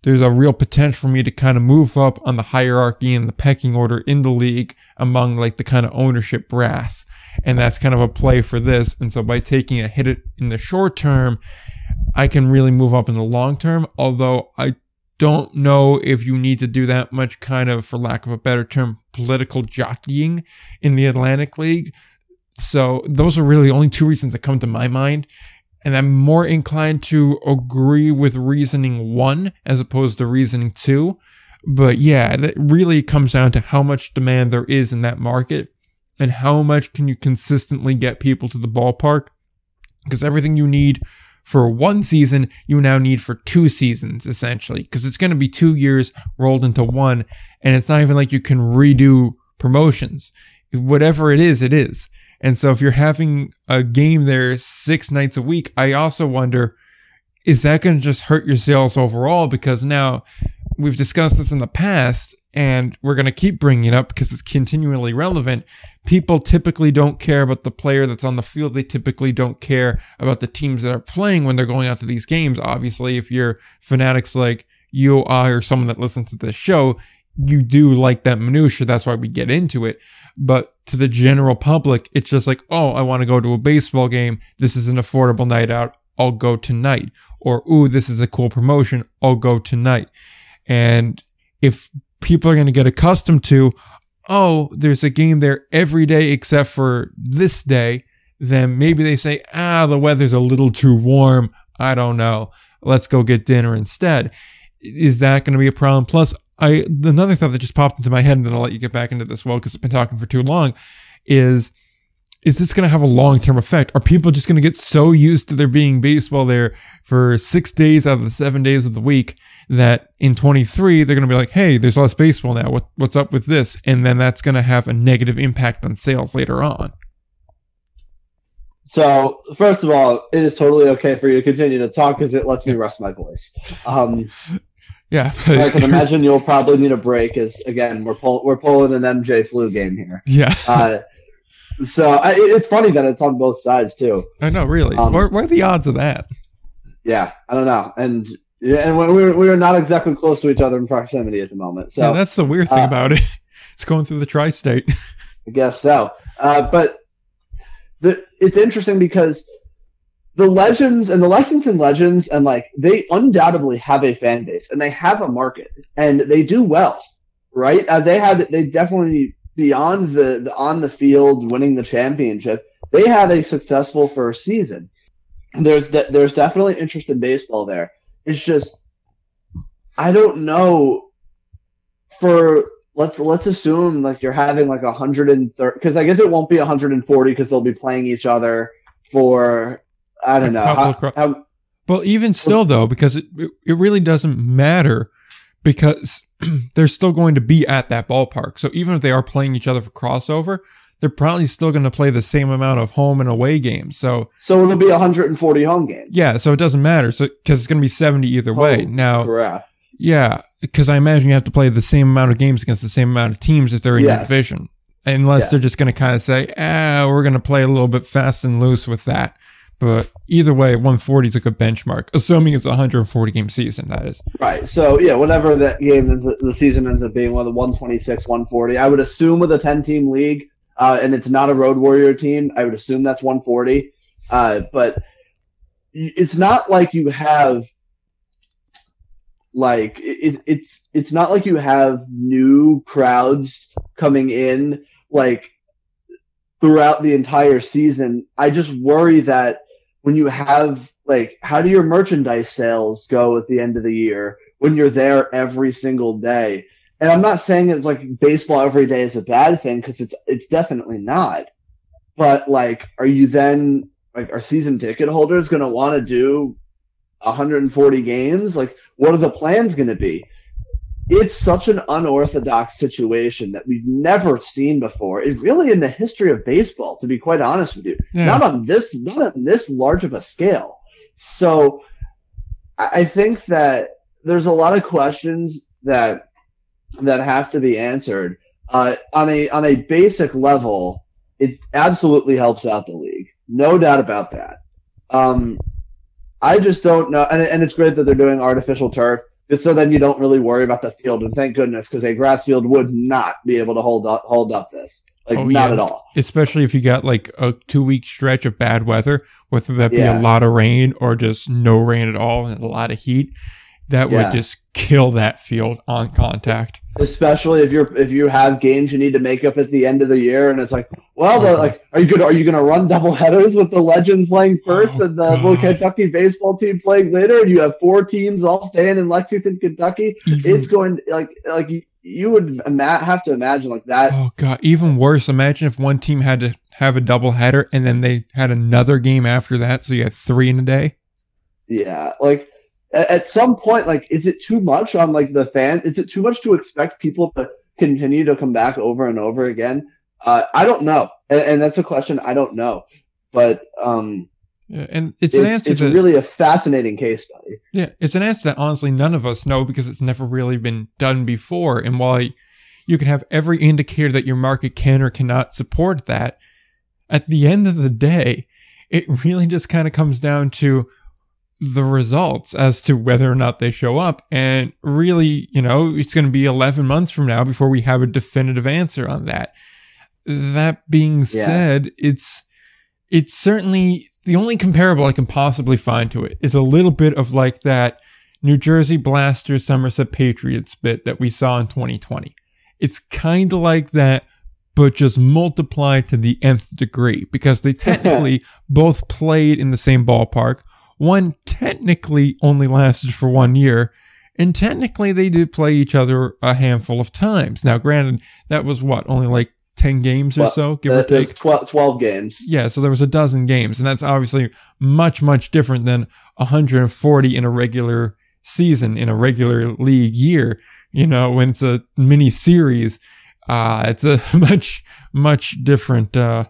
there's a real potential for me to kind of move up on the hierarchy and the pecking order in the league among like the kind of ownership brass. And that's kind of a play for this. And so by taking a hit in the short term, I can really move up in the long term. Although I don't know if you need to do that much kind of, for lack of a better term, political jockeying in the Atlantic League. So those are really only two reasons that come to my mind and I'm more inclined to agree with reasoning one as opposed to reasoning two. But yeah, that really comes down to how much demand there is in that market and how much can you consistently get people to the ballpark. Because everything you need for one season, you now need for two seasons, essentially. Because it's going to be two years rolled into one. And it's not even like you can redo promotions. Whatever it is, it is. And so if you're having a game there six nights a week, I also wonder, is that going to just hurt your sales overall? Because now we've discussed this in the past and we're going to keep bringing it up because it's continually relevant. People typically don't care about the player that's on the field. They typically don't care about the teams that are playing when they're going out to these games. Obviously, if you're fanatics like you I, or someone that listens to this show, you do like that minutia. That's why we get into it. But to the general public, it's just like, oh, I want to go to a baseball game. This is an affordable night out. I'll go tonight. Or, ooh, this is a cool promotion. I'll go tonight. And if people are going to get accustomed to, oh, there's a game there every day except for this day, then maybe they say, ah, the weather's a little too warm. I don't know. Let's go get dinner instead. Is that going to be a problem? Plus, I another thought that just popped into my head, and then I'll let you get back into this well because I've been talking for too long. Is is this going to have a long term effect? Are people just going to get so used to there being baseball there for six days out of the seven days of the week that in 23 they're going to be like, "Hey, there's less baseball now. What, what's up with this?" And then that's going to have a negative impact on sales later on.
So, first of all, it is totally okay for you to continue to talk because it lets me rest my voice. Um,
yeah,
I can *laughs* imagine you'll probably need a break. As again, we're pull, we're pulling an MJ flu game here.
Yeah.
Uh, so I, it's funny that it's on both sides too.
I know, really. Um, what, what are the odds of that?
Yeah, I don't know, and yeah, and we are we are not exactly close to each other in proximity at the moment. So
yeah, that's the weird thing uh, about it. *laughs* It's going through the tri-state. *laughs*
I guess so, uh, but the it's interesting because the legends and the Lexington legends and like they undoubtedly have a fan base and they have a market and they do well, right? Uh, they had they definitely beyond the, the on the field winning the championship. They had a successful first season. There's de- there's definitely interest in baseball there. It's just I don't know for let's let's assume like you're having like a hundred and thirty because I guess it won't be 140 because they'll be playing each other for I don't know. How, how,
well, even still, though, because it, it really doesn't matter because *clears throat* they're still going to be at that ballpark. So even if they are playing each other for crossover, they're probably still going to play the same amount of home and away games. So
so it'll be 140 home games.
Yeah, so it doesn't matter. So because it's going to be 70 either way. Oh, now,
correct.
yeah, because I imagine you have to play the same amount of games against the same amount of teams if they're in yes. your division, unless yeah. they're just going to kind of say, ah, we're going to play a little bit fast and loose with that. But either way, 140 is a good benchmark, assuming it's a 140 game season. That is
right. So yeah, whatever that game ends the season ends up being, whether 126, 140, I would assume with a 10 team league, uh, and it's not a Road Warrior team, I would assume that's 140. Uh, but it's not like you have like it, it's it's not like you have new crowds coming in like throughout the entire season. I just worry that when you have like how do your merchandise sales go at the end of the year when you're there every single day? And I'm not saying it's like baseball every day is a bad thing because it's it's definitely not. But like, are you then like are season ticket holders going to want to do 140 games? Like, what are the plans going to be? It's such an unorthodox situation that we've never seen before. It's really in the history of baseball, to be quite honest with you. Yeah. Not on this, not on this large of a scale. So, I think that there's a lot of questions that that have to be answered. Uh, on a on a basic level, it absolutely helps out the league, no doubt about that. Um, I just don't know, and, and it's great that they're doing artificial turf. It's so then you don't really worry about the field, and thank goodness, because a grass field would not be able to hold up hold up this. Like oh, not yeah. at all.
Especially if you got like a two week stretch of bad weather, whether that be yeah. a lot of rain or just no rain at all and a lot of heat that yeah. would just kill that field on contact.
Especially if you're if you have games you need to make up at the end of the year, and it's like, well, like, are you gonna are you gonna run double headers with the Legends playing first oh, and the oh, God. Kentucky baseball team playing later, and you have four teams all staying in Lexington, Kentucky? Even, it's going like like you would ima- have to imagine like that.
Oh god, even worse. Imagine if one team had to have a double header and then they had another game after that, so you had three in a day.
Yeah, like at some point, like, is it too much on like the fan? Is it too much to expect people to continue to come back over and over again? Uh, I don't know, and, and, that's a question I don't know. But um,
yeah, and it's, it's an answer.
It's that, really a fascinating case study.
Yeah, it's an answer that honestly none of us know because it's never really been done before. And while you can have every indicator that your market can or cannot support that, at the end of the day, it really just kind of comes down to the results as to whether or not they show up. And really, you know, it's going to be 11 months from now before we have a definitive answer on that. That being yeah. said, it's, it's certainly the only comparable I can possibly find to it is a little bit of like that New Jersey Blasters Somerset Patriots bit that we saw in 2020. It's kind of like that, but just multiplied to the nth degree because they *laughs* technically both played in the same ballpark one technically only lasted for one year, and technically they did play each other a handful of times. Now, granted, that was what, only like 10 games or well, so,
give or take? 12, 12 games.
Yeah, so there was a dozen games, and that's obviously much, much different than 140 in a regular season, in a regular league year. You know, when it's a mini series, uh, it's a *laughs* much, much different, uh,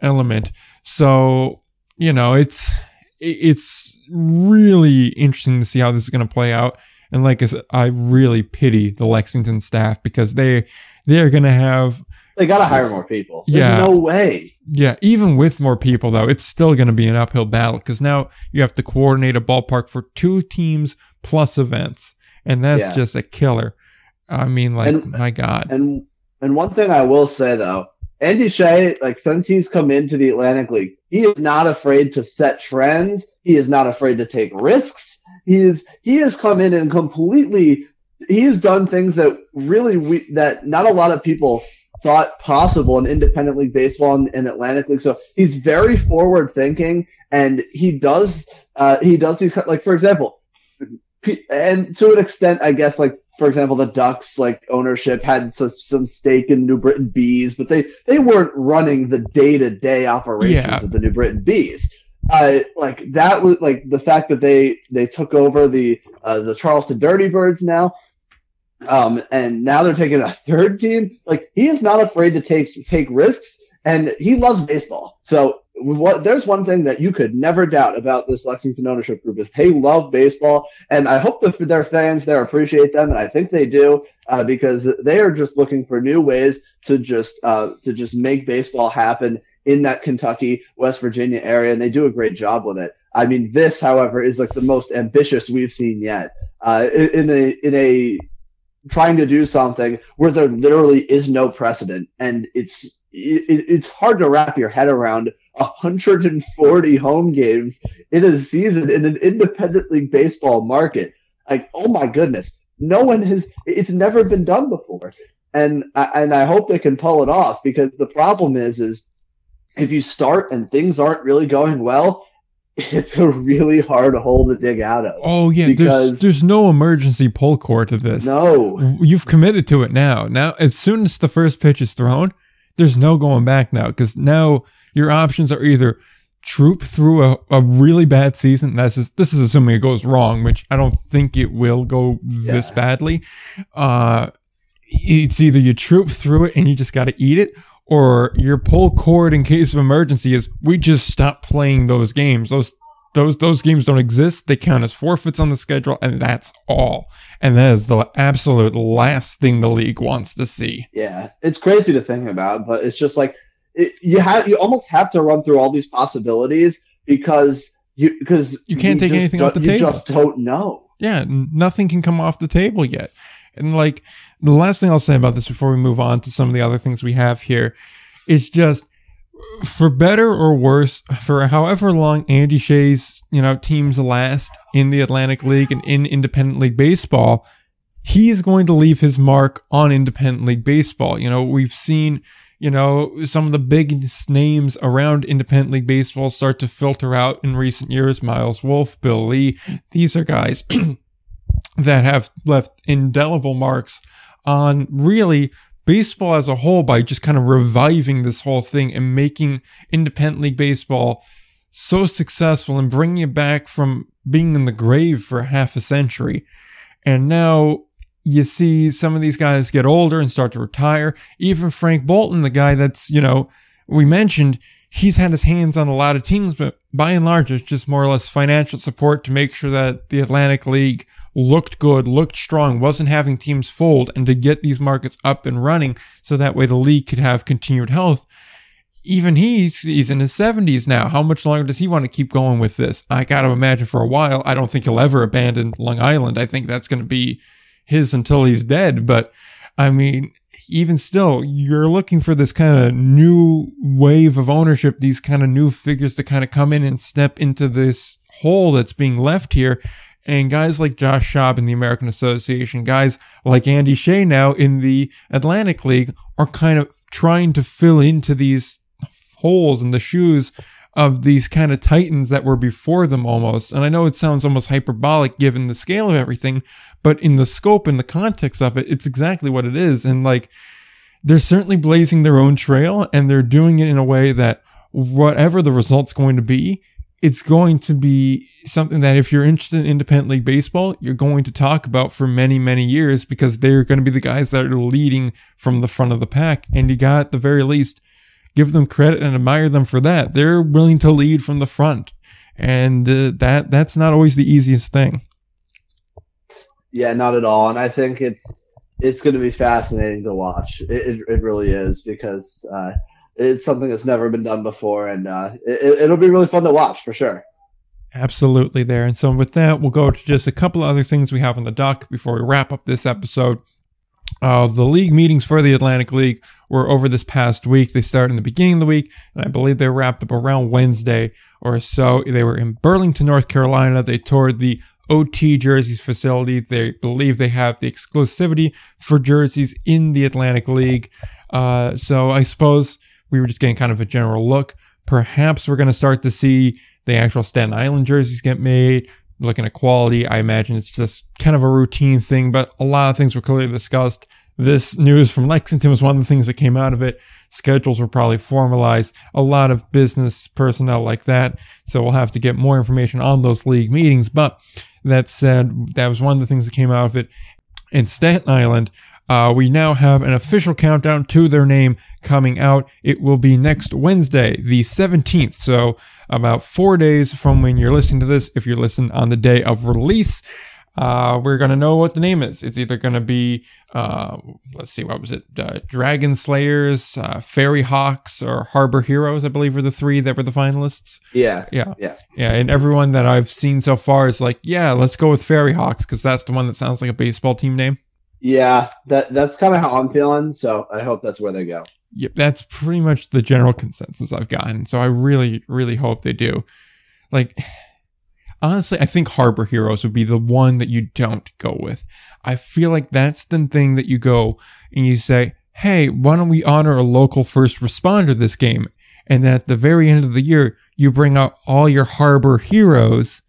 element. So, you know, it's, it's really interesting to see how this is going to play out. And like I said, I really pity the Lexington staff because they they're going to have
they got to hire more people. There's yeah. no way.
Yeah, even with more people though, it's still going to be an uphill battle because now you have to coordinate a ballpark for two teams plus events, and that's yeah. just a killer. I mean, like and, my God.
And and one thing I will say though, Andy Shea, like since he's come into the Atlantic League, he is not afraid to set trends. He is not afraid to take risks. He is he has come in and completely he has done things that really we, that not a lot of people thought possible in independent league baseball and, and Atlantic League. So he's very forward thinking, and he does uh, he does these like for example, and to an extent, I guess like for example, the Ducks like ownership had some, some stake in New Britain Bees, but they they weren't running the day to day operations yeah. of the New Britain Bees. Uh, like that was like the fact that they they took over the uh, the Charleston Dirty Birds now, um, and now they're taking a third team. Like he is not afraid to take take risks, and he loves baseball. So there's one thing that you could never doubt about this Lexington ownership group is they love baseball, and I hope that their fans there appreciate them, and I think they do uh, because they are just looking for new ways to just uh, to just make baseball happen in that Kentucky, West Virginia area, and they do a great job with it. I mean, this, however, is like the most ambitious we've seen yet. Uh, in a in a trying to do something where there literally is no precedent, and it's it, it's hard to wrap your head around 140 home games in a season in an independent league baseball market. Like, oh my goodness, no one has. It's never been done before. and and I hope they can pull it off because the problem is is if you start and things aren't really going well, it's a really hard hole to dig out of.
Oh yeah,
Because-
there's there's no emergency pull cord to this.
No,
You've committed to it now. Now, as soon as the first pitch is thrown, there's no going back now because now your options are either troop through a, a really bad season. That's just, this is assuming it goes wrong, which I don't think it will go this badly. Uh, it's either you troop through it and you just got to eat it, or your pull cord in case of emergency is we just stop playing those games. Those those those games don't exist. They count as forfeits on the schedule, and that's all. And that is the absolute last thing the league wants to see.
yeah, it's crazy to think about, but it's just like it, you have you almost have to run through all these possibilities because you because
You can't take anything off the
you
table.
just don't know.
Yeah, nothing can come off the table yet. And like the last thing I'll say about this before we move on to some of the other things we have here is just for better or worse, for however long Andy Shea's, you know, teams last in the Atlantic League and in independent league baseball, he's going to leave his mark on independent league baseball. You know, we've seen, you know, some of the biggest names around independent league baseball start to filter out in recent years. Miles Wolff, Bill Lee. These are guys *clears throat* that have left indelible marks on really baseball as a whole by just kind of reviving this whole thing and making independent league baseball so successful and bringing it back from being in the grave for half a century. And now you see some of these guys get older and start to retire. Even Frank Boulton, the guy that's, you know, we mentioned, he's had his hands on a lot of teams, but by and large, it's just more or less financial support to make sure that the Atlantic League looked good, looked strong, wasn't having teams fold, and to get these markets up and running so that way the league could have continued health. Even he's he's in his 70s now. How much longer does he want to keep going with this? I got to imagine for a while. I don't think he'll ever abandon Long Island. I think that's going to be his until he's dead. But I mean, even still, you're looking for this kind of new wave of ownership, these kind of new figures to kind of come in and step into this hole that's being left here. And guys like Josh Schaub in the American Association, guys like Andy Shea now in the Atlantic League are kind of trying to fill into these holes in the shoes of these kind of titans that were before them almost. And I know it sounds almost hyperbolic given the scale of everything, but in the scope and the context of it, it's exactly what it is. And like, they're certainly blazing their own trail and they're doing it in a way that whatever the result's going to be, it's going to be something that if you're interested in independent league baseball, you're going to talk about for many, many years because they're going to be the guys that are leading from the front of the pack. And you got at the very least give them credit and admire them for that. They're willing to lead from the front. And uh, that that's not always the easiest thing.
Yeah, not at all. And I think it's it's going to be fascinating to watch. It, it, it really is because uh, it's something that's never been done before, and uh, it, it'll be really fun to watch for sure.
Absolutely there. And so with that, we'll go to just a couple of other things we have on the dock before we wrap up this episode. Uh, the league meetings for the Atlantic League were over this past week. They started in the beginning of the week, and I believe they wrapped up around Wednesday or so. They were in Burlington, North Carolina. They toured the OT jerseys facility. They believe they have the exclusivity for jerseys in the Atlantic League. Uh, so I suppose we were just getting kind of a general look. Perhaps we're going to start to see the actual Staten Island jerseys get made. Looking at quality, I imagine it's just kind of a routine thing, but a lot of things were clearly discussed. This news from Lexington was one of the things that came out of it. Schedules were probably formalized, a lot of business personnel like that. So we'll have to get more information on those league meetings. But that said, that was one of the things that came out of it. In Staten Island, uh, we now have an official countdown to their name coming out. It will be next Wednesday, the 17th. So about four days from when you're listening to this, if you're listening on the day of release, uh, we're going to know what the name is. It's either going to be, uh, let's see, what was it? Uh, Dragon Slayers, uh, FerryHawks, or Harbor Heroes, I believe were the three that were the finalists.
Yeah,
Yeah.
Yeah.
Yeah. And everyone that I've seen so far is like, yeah, let's go with FerryHawks because that's the one that sounds like a baseball team name.
Yeah. That that's kind of how I'm feeling. So I hope that's where they go.
Yep, that's pretty much the general consensus I've gotten. So I really, really hope they do. Like, honestly, I think Harbor Heroes would be the one that you don't go with. I feel like that's the thing that you go and you say, hey, why don't we honor a local first responder this game? And then at the very end of the year, you bring out all your Harbor Heroes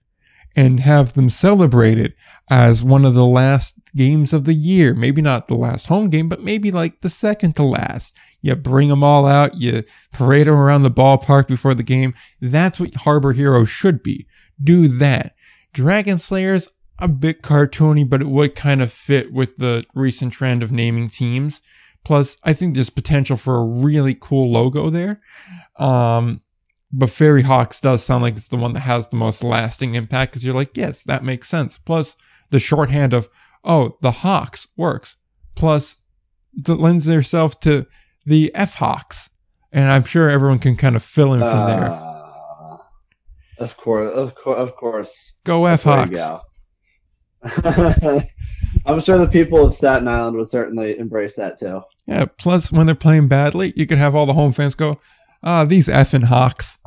and have them celebrate it as one of the last games of the year. Maybe not the last home game, but maybe like the second to last. You bring them all out, you parade them around the ballpark before the game. That's what Harbor Heroes should be. Do that. Dragon Slayers, a bit cartoony, but it would kind of fit with the recent trend of naming teams. Plus, I think there's potential for a really cool logo there. Um, but FerryHawks does sound like it's the one that has the most lasting impact because you're like, yes, that makes sense. Plus, the shorthand of, oh, the Hawks works. Plus, it lends itself to the F Hawks. And I'm sure everyone can kind of fill in from uh, there.
Of course, of course, of course.
Go F Hawks. *laughs*
I'm sure the people of Staten Island would certainly embrace that too.
Yeah. Plus, when they're playing badly, you could have all the home fans go, "Ah, these effing Hawks."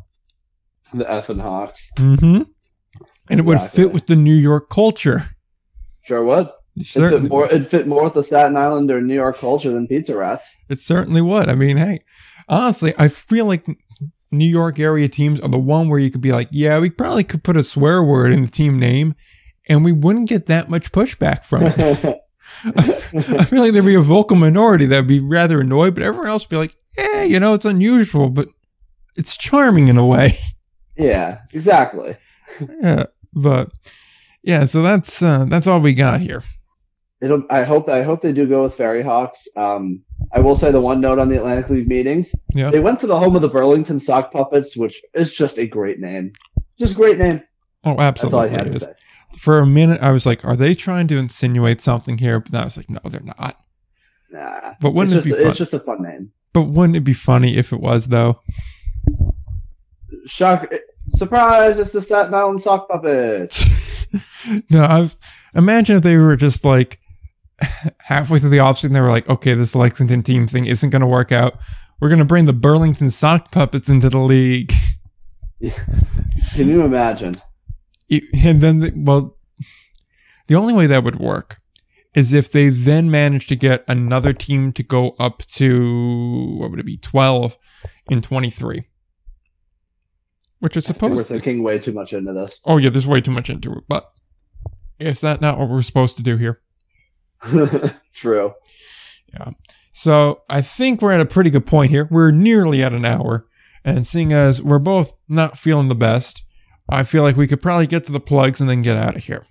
The effing Hawks.
Mm-hmm. And it would fit with the New York culture.
Sure would. It fit, more, it'd fit more with the Staten Island or New York culture than Pizza Rats.
It certainly would. I mean, hey, honestly, I feel like New York area teams are the one where you could be like, yeah, we probably could put a swear word in the team name and we wouldn't get that much pushback from it. *laughs* I feel like there'd be a vocal minority that'd be rather annoyed, but everyone else would be like, yeah, you know, it's unusual, but it's charming in a way.
Yeah, exactly.
yeah, but yeah, so that's uh, that's all we got here.
It'll, I hope I hope they do go with FerryHawks. Um, I will say the one note on the Atlantic League meetings.
Yeah.
They went to the home of the Burlington Sock Puppets, which is just a great name. Just a great name.
Oh, absolutely. That's all I had to say. For a minute, I was like, "Are they trying to insinuate something here?" But I was like, "No, they're not."
Nah.
But wouldn't
it's
it
just,
be? Fun?
It's just a fun name.
But wouldn't it be funny if it was though?
Shock! Surprise! It's the Staten Island Sock Puppets. *laughs* *laughs*
no, I've imagine if they were just like *laughs* halfway through the offseason, they were like, okay, this Lexington team thing isn't going to work out. We're going to bring the Burlington sock puppets into the league. *laughs*
Can you imagine?
And then, the, well, the only way that would work is if they then managed to get another team to go up to, what would it be, 12 in 23 which is supposed.
We're thinking way too much into this.
Oh yeah, there's way too much into it. But is that not what we're supposed to do here? *laughs*
True.
Yeah. So I think we're at a pretty good point here. We're nearly at an hour, and seeing as we're both not feeling the best, I feel like we could probably get to the plugs and then get out of here.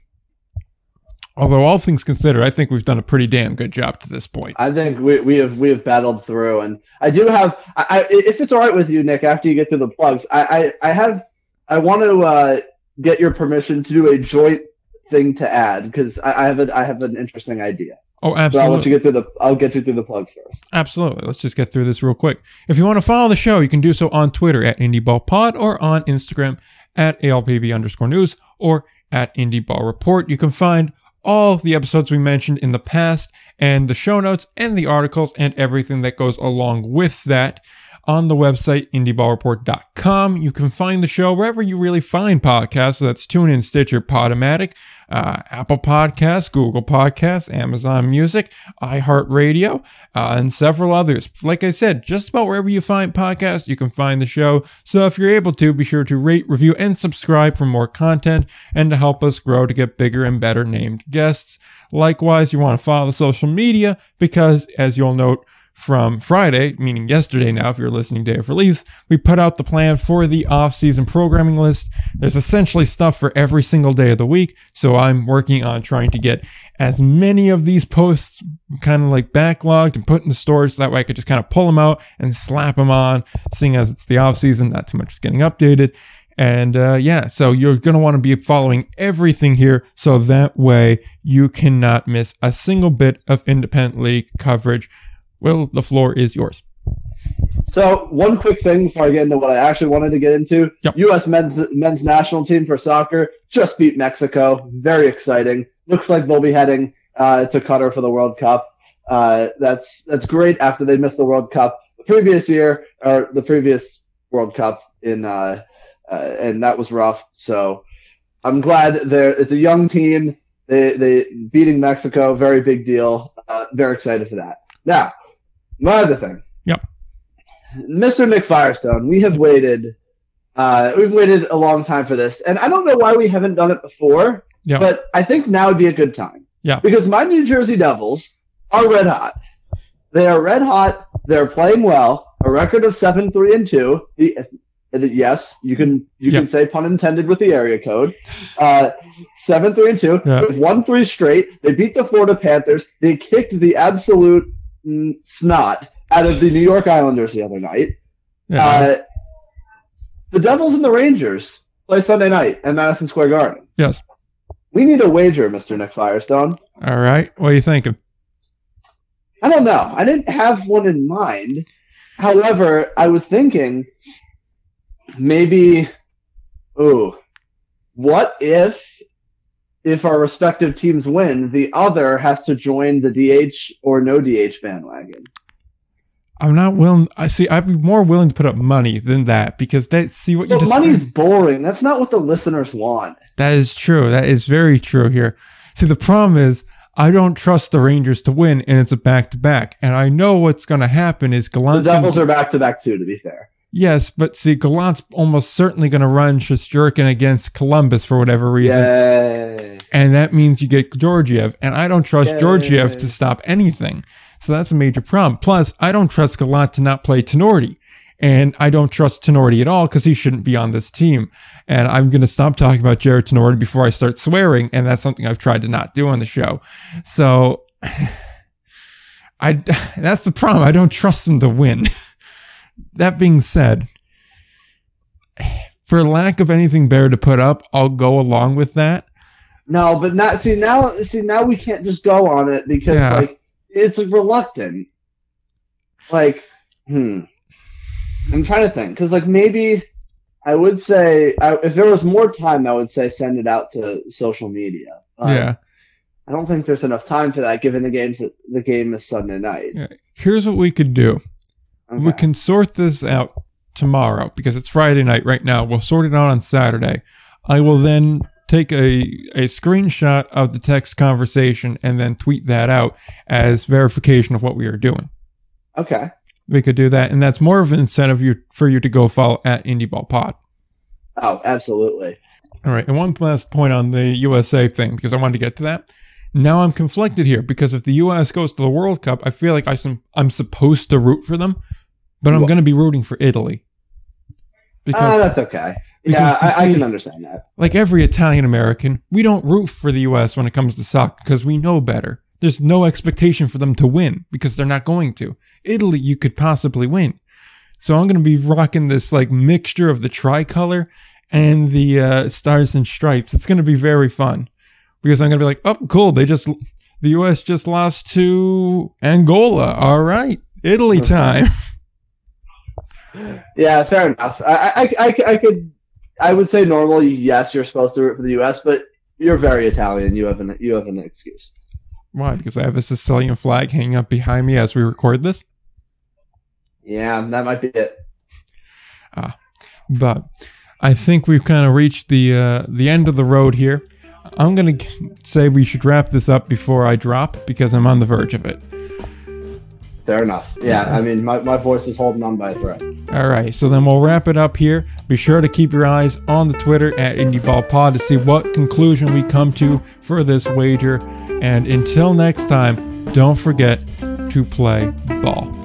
Although all things considered, I think we've done a pretty damn good job to this point.
I think we, we have we have battled through, and I do have. I, I, if it's all right with you, Nick, after you get through the plugs, I I, I have I want to uh, get your permission to do a joint thing to add because I, I, have a, I have an interesting idea.
Oh, absolutely.
I'll let you get through the. I'll get you through the plugs first.
Absolutely. Let's just get through this real quick. If you want to follow the show, you can do so on Twitter at IndieBallPod or on Instagram at ALPB underscore news or at IndieBall Report. You can find all the episodes we mentioned in the past and the show notes and the articles and everything that goes along with that on the website indieballreport.com. You can find the show wherever you really find podcasts. So that's TuneIn, Stitcher, Podomatic, uh, Apple Podcasts, Google Podcasts, Amazon Music, iHeartRadio, uh, and several others. Like I said, just about wherever you find podcasts, you can find the show. So if you're able to, be sure to rate, review, and subscribe for more content and to help us grow to get bigger and better named guests. Likewise, you want to follow the social media because, as you'll note, from Friday, meaning yesterday now, if you're listening day of release, we put out the plan for the off-season programming list. There's essentially stuff for every single day of the week. So I'm working on trying to get as many of these posts kind of like backlogged and put in the storage so that way I could just kind of pull them out and slap them on, seeing as it's the off-season, not too much is getting updated. And uh, yeah, so you're going to want to be following everything here so that way you cannot miss a single bit of independent league coverage Will, the floor is yours.
So, one quick thing before I get into what I actually wanted to get into:
yep.
U.S. men's men's national team for soccer just beat Mexico. Very exciting. Looks like they'll be heading uh, to Qatar for the World Cup. Uh, that's that's great after they missed the World Cup the previous year or the previous World Cup in uh, uh and that was rough. So I'm glad they're it's a young team. They they beating Mexico, very big deal. Uh, very excited for that. Now, my other thing.
Yep.
Mr. Nick Firestone, we have waited. Uh, we've waited a long time for this, and I don't know why we haven't done it before.
Yeah.
But I think now would be a good time.
Yeah.
Because my New Jersey Devils are red hot. They are red hot. They're playing well. A record of seven, three, and two. The, the- yes, you can you
Yeah.
can say pun intended with the area code. Uh, seven, three, and two.
Yeah.
They've won three straight. They beat the Florida Panthers. They kicked the absolute snot out of the New York Islanders the other night.
Yeah.
Uh, the Devils and the Rangers play Sunday night at Madison Square Garden.
yes.
We need a wager, Mr. Nick Firestone.
All right. What are you thinking?
I don't know. I didn't have one in mind. However, I was thinking maybe, ooh, what if, if our respective teams win, the other has to join the DH or no DH bandwagon?
I'm not willing. I see. I'd be more willing to put up money than that because that. See what you
But
just.
money's boring. That's not what the listeners want.
That is true. That is very true here. See, the problem is I don't trust the Rangers to win, and it's a back to back. And I know what's going to happen is
The
gonna,
Devils are back to back too, to be fair.
Yes, but see, Gallant's almost certainly going to run Shesterkin against Columbus for whatever reason,
Yay.
and that means you get Georgiev, and I don't trust
Yay.
Georgiev to stop anything. So that's a major problem. Plus, I don't trust Gallant to not play Tinordi. And I don't trust Tinordi at all because he shouldn't be on this team. And I'm going to stop talking about Jared Tinordi before I start swearing. And that's something I've tried to not do on the show. So *sighs* I, *sighs* that's the problem. I don't trust him to win. *laughs* that being said, for lack of anything better to put up, I'll go along with that.
No, but not see now. See now we can't just go on it because
Yeah.
like it's like, reluctant. Like, hmm. I'm trying to think because like maybe I would say I, if there was more time, I would say send it out to social media. But
yeah.
I don't think there's enough time for that given the games that the game is Sunday night.
Here's what we could do.
Okay.
We can sort this out tomorrow because it's Friday night right now. We'll sort it out on Saturday. I will then take a, a screenshot of the text conversation and then tweet that out as verification of what we are doing.
okay.
We could do that, and that's more of an incentive you, for you to go follow at IndieBall Pod.
Oh, absolutely.
All right, and one last point on the USA thing because I wanted to get to that. Now I'm conflicted here because if the US goes to the World Cup, I feel like I some, I'm supposed to root for them, but I'm
Well-
going to be rooting for Italy
Ah,
because,
that's okay.
because
Yeah, I, I can understand that.
like every Italian American, we don't root for the US when it comes to soccer because we know better. There's no expectation for them to win because they're not going to. Italy, you could possibly win. So I'm going to be rocking this like mixture of the tricolor and the uh, stars and stripes. It's going to be very fun because I'm going to be like, oh, cool. They just, the US just lost to Angola. All right. Italy time. *laughs*
Yeah, fair enough. I, I, I, I could, I would say normally yes, you're supposed to root for the U.S., but you're very Italian. You have an, you have an excuse.
Why? Because I have a Sicilian flag hanging up behind me as we record this.
Yeah, that might be it.
but I think we've kind of reached the uh, the end of the road here. I'm gonna say we should wrap this up before I drop because I'm on the verge of it.
Fair enough. Yeah, I mean, my, my voice is holding on by a thread.
All right, so then we'll wrap it up here. Be sure to keep your eyes on the Twitter at IndieBallPod to see what conclusion we come to for this wager. And until next time, don't forget to play ball.